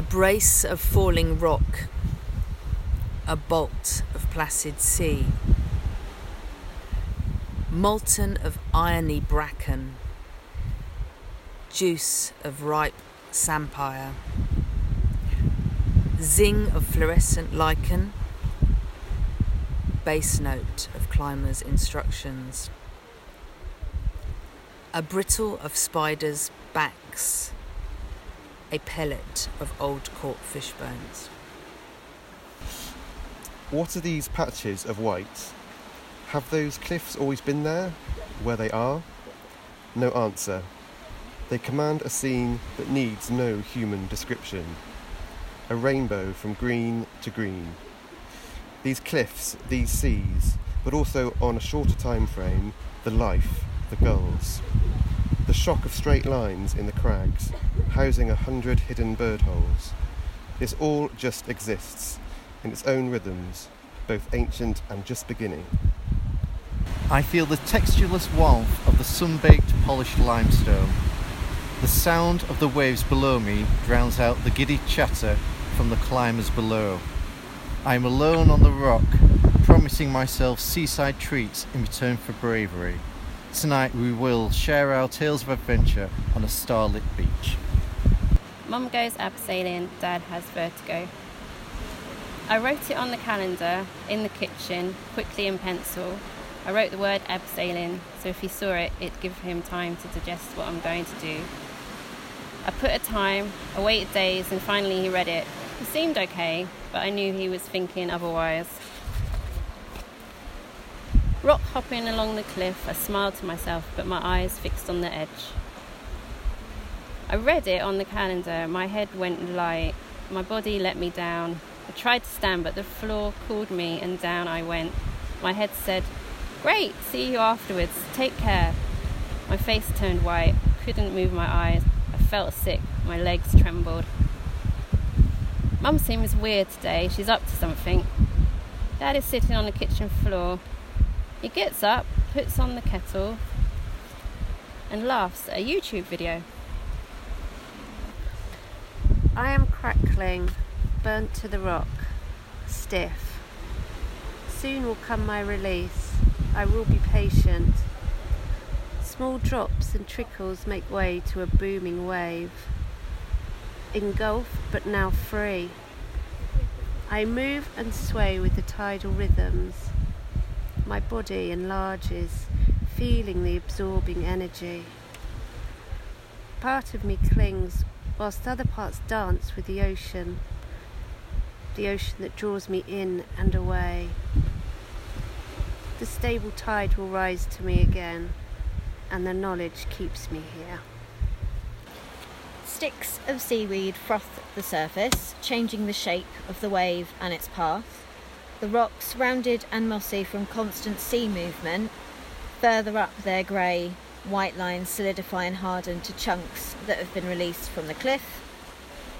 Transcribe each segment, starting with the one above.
A brace of falling rock, a bolt of placid sea, molten of irony bracken, juice of ripe samphire, zing of fluorescent lichen, bass note of climber's instructions, a brittle of spiders' backs, a pellet of old caught fish bones. What are these patches of white? Have those cliffs always been there, where they are? No answer. They command a scene that needs no human description. A rainbow from green to green. These cliffs, these seas, but also on a shorter time frame, the life, the gulls. The shock of straight lines in the crags, housing a hundred hidden bird holes. This all just exists, in its own rhythms, both ancient and just beginning. I feel the textureless warmth of the sun-baked polished limestone. The sound of the waves below me drowns out the giddy chatter from the climbers below. I am alone on the rock, promising myself seaside treats in return for bravery. Tonight we will share our tales of adventure on a starlit beach. Mum goes abseiling, Dad has vertigo. I wrote it on the calendar, in the kitchen, quickly in pencil, I wrote the word abseiling, so if he saw it, it'd give him time to digest what I'm going to do. I put a time, I waited days, and finally he read it. He seemed okay, but I knew he was thinking otherwise. Rock hopping along the cliff, I smiled to myself, but my eyes fixed on the edge. I read it on the calendar, my head went light, my body let me down. I tried to stand, but the floor called me, and down I went. My head said, Great, see you afterwards. Take care. My face turned white. Couldn't move my eyes. I felt sick. My legs trembled. Mum seems weird today. She's up to something. Dad is sitting on the kitchen floor. He gets up, puts on the kettle, and laughs at a YouTube video. I am crackling, burnt to the rock, stiff. Soon will come my release. I will be patient. Small drops and trickles make way to a booming wave. Engulfed but now free. I move and sway with the tidal rhythms. My body enlarges, feeling the absorbing energy. Part of me clings whilst other parts dance with the ocean, the ocean that draws me in and away the stable tide will rise to me again, and the knowledge keeps me here. Sticks of seaweed froth the surface, changing the shape of the wave and its path. The rocks, rounded and mossy from constant sea movement, further up their grey, white lines solidify and harden to chunks that have been released from the cliff.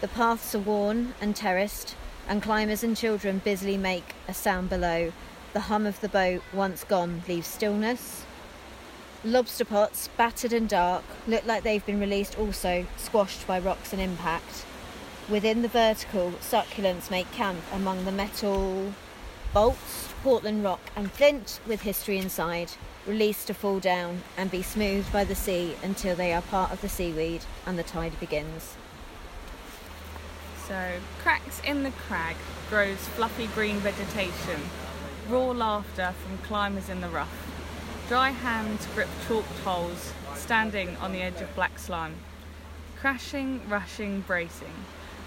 The paths are worn and terraced, and climbers and children busily make a sound below the hum of the boat, once gone, leaves stillness. Lobster pots, battered and dark, look like they've been released also, squashed by rocks and impact. Within the vertical, succulents make camp among the metal bolts, Portland rock, and flint with history inside, released to fall down and be smoothed by the sea until they are part of the seaweed and the tide begins. So, cracks in the crag grows fluffy green vegetation raw laughter from climbers in the rough. Dry hands grip chalked holes, standing on the edge of black slime. Crashing, rushing, bracing.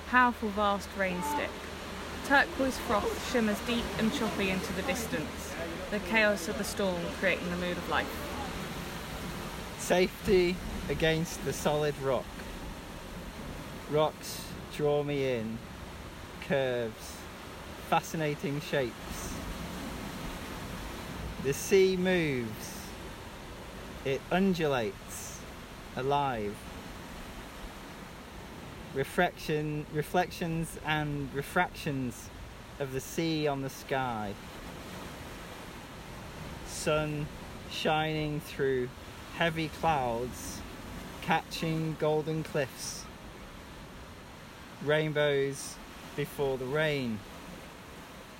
Powerful, vast rain stick. Turquoise froth shimmers deep and choppy into the distance, the chaos of the storm creating the mood of life. Safety against the solid rock. Rocks draw me in, curves, fascinating shapes, the sea moves, it undulates, alive. Reflection, reflections and refractions of the sea on the sky. Sun shining through heavy clouds, catching golden cliffs. rainbows before the rain,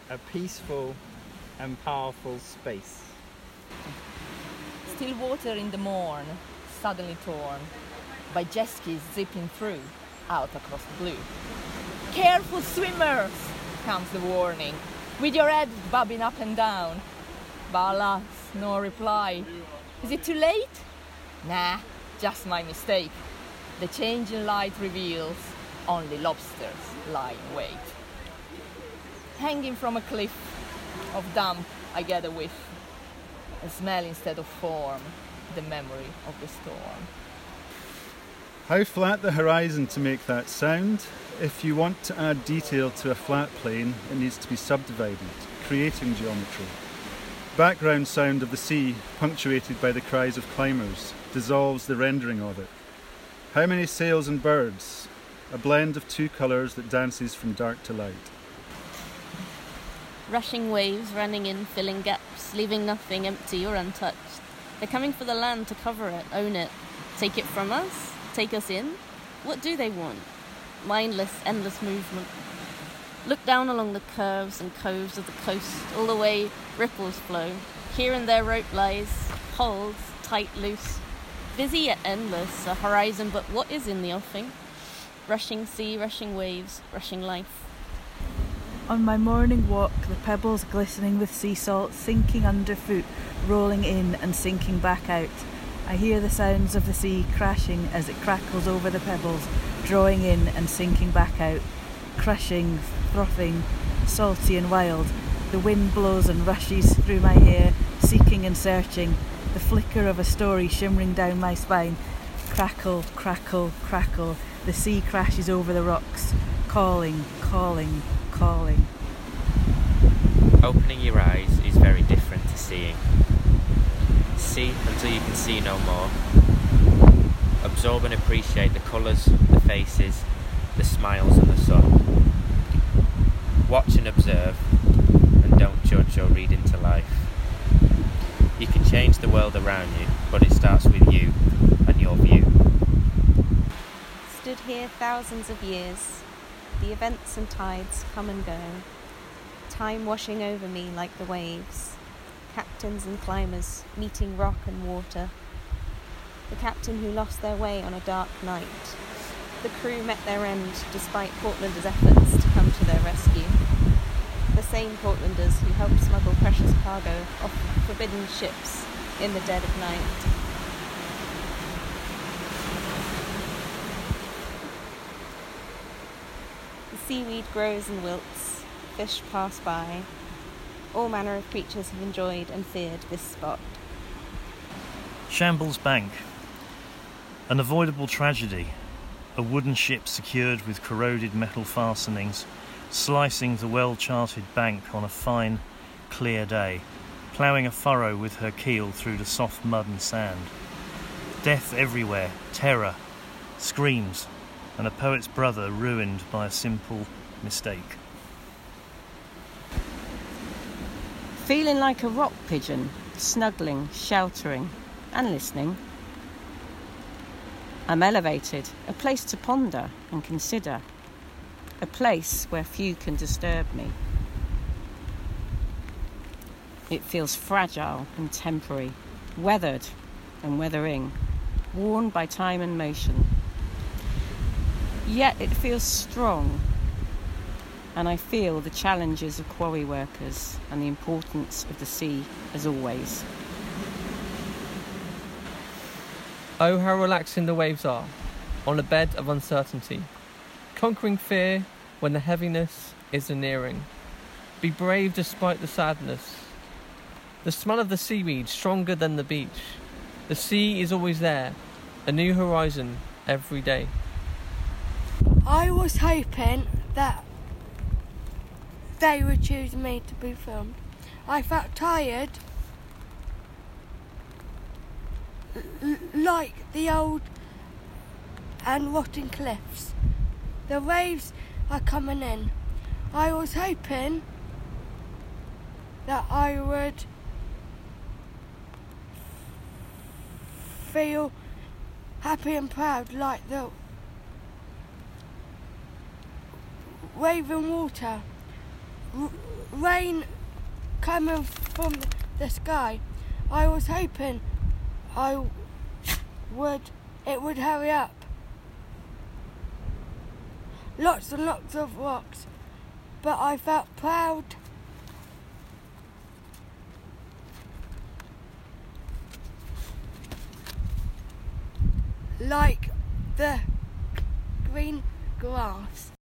a peaceful and powerful space. Still water in the morn, suddenly torn by jet skis zipping through, out across the blue. Careful swimmers, comes the warning, with your head bobbing up and down. But alas, no reply. Is it too late? Nah, just my mistake. The changing light reveals only lobsters lie in wait. Hanging from a cliff of damp, I get a whiff. A smell instead of form, the memory of the storm. How flat the horizon to make that sound? If you want to add detail to a flat plane, it needs to be subdivided, creating geometry. Background sound of the sea, punctuated by the cries of climbers, dissolves the rendering of it. How many sails and birds? A blend of two colours that dances from dark to light. Rushing waves running in, filling gaps, leaving nothing empty or untouched. They're coming for the land to cover it, own it. Take it from us? Take us in? What do they want? Mindless, endless movement. Look down along the curves and coves of the coast, all the way ripples flow. Here and there rope lies, holds, tight, loose. Busy yet endless, a horizon, but what is in the offing? Rushing sea, rushing waves, rushing life. On my morning walk, the pebbles glistening with sea salt, sinking underfoot, rolling in and sinking back out. I hear the sounds of the sea crashing as it crackles over the pebbles, drawing in and sinking back out, crushing, frothing, salty and wild. The wind blows and rushes through my hair, seeking and searching, the flicker of a story shimmering down my spine. Crackle, crackle, crackle, the sea crashes over the rocks, calling, calling, calling. Opening your eyes is very different to seeing. See until you can see no more. Absorb and appreciate the colours, the faces, the smiles and the sun. Watch and observe, and don't judge or read into life. You can change the world around you, but it starts with you and your view. Stood here thousands of years, the events and tides come and go, time washing over me like the waves, captains and climbers meeting rock and water, the captain who lost their way on a dark night, the crew met their end despite Portlanders' efforts to come to their rescue, the same Portlanders who helped smuggle precious cargo off forbidden ships in the dead of night. The seaweed grows and wilts, fish pass by. All manner of creatures have enjoyed and feared this spot. Shambles Bank. An avoidable tragedy. A wooden ship secured with corroded metal fastenings, slicing the well charted bank on a fine, clear day, ploughing a furrow with her keel through the soft mud and sand. Death everywhere, terror, screams, and a poet's brother ruined by a simple mistake. Feeling like a rock pigeon, snuggling, sheltering, and listening. I'm elevated, a place to ponder and consider, a place where few can disturb me. It feels fragile and temporary, weathered and weathering, worn by time and motion. Yet it feels strong, and I feel the challenges of quarry workers and the importance of the sea as always. Oh, how relaxing the waves are on a bed of uncertainty, conquering fear when the heaviness is nearing. Be brave despite the sadness. The smell of the seaweed stronger than the beach. The sea is always there, a new horizon every day. I was hoping that they would choose me to be filmed. I felt tired, l- like the old and rotting cliffs. The waves are coming in. I was hoping that I would feel happy and proud like the waving water, r- rain coming from the sky. I was hoping I would it would hurry up. Lots and lots of rocks, but I felt proud. Like the green grass.